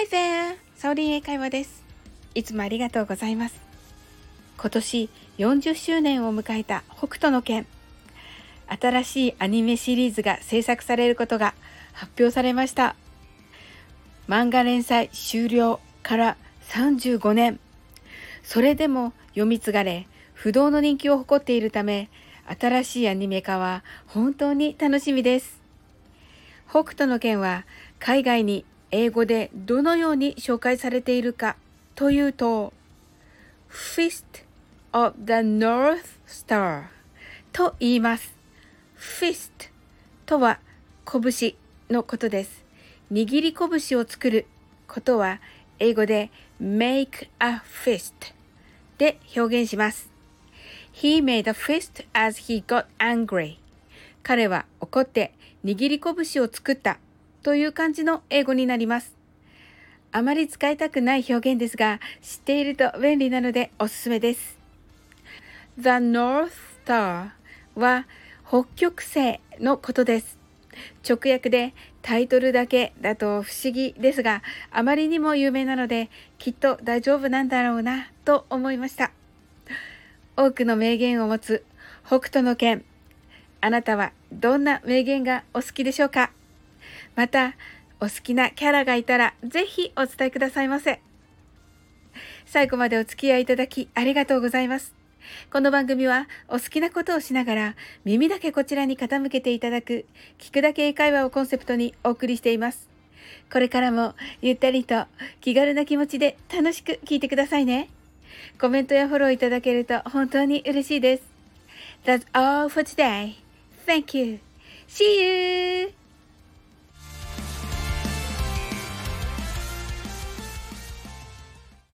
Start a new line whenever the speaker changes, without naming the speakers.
Hi there! サオリン英会話です。いつもありがとうございます。今年40周年を迎えた北斗の拳。新しいアニメシリーズが制作されることが発表されました。漫画連載終了から35年。それでも読み継がれ、不動の人気を誇っているため、新しいアニメ化は本当に楽しみです。北斗の拳は海外に英語でどのように紹介されているかというと Fist of the North Star と言います。Fist とは拳のことです。握り拳を作ることは英語で make a fist で表現します。He made a fist as he got angry 彼は怒って握り拳を作ったという感じの英語になります。あまり使いたくない表現ですが、知っていると便利なのでおすすめです。The North Star は北極星のことです。直訳でタイトルだけだと不思議ですが、あまりにも有名なので、きっと大丈夫なんだろうなと思いました。多くの名言を持つ北斗の拳。あなたはどんな名言がお好きでしょうか？また、お好きなキャラがいたら、ぜひお伝えくださいませ。最後までお付き合いいただきありがとうございます。この番組はお好きなことをしながら耳だけこちらに傾けていただく聞くだけ英会話をコンセプトにお送りしています。これからもゆったりと気軽な気持ちで楽しく聞いてくださいね。コメントやフォローいただけると本当に嬉しいです。That's all for today. Thank you. See you!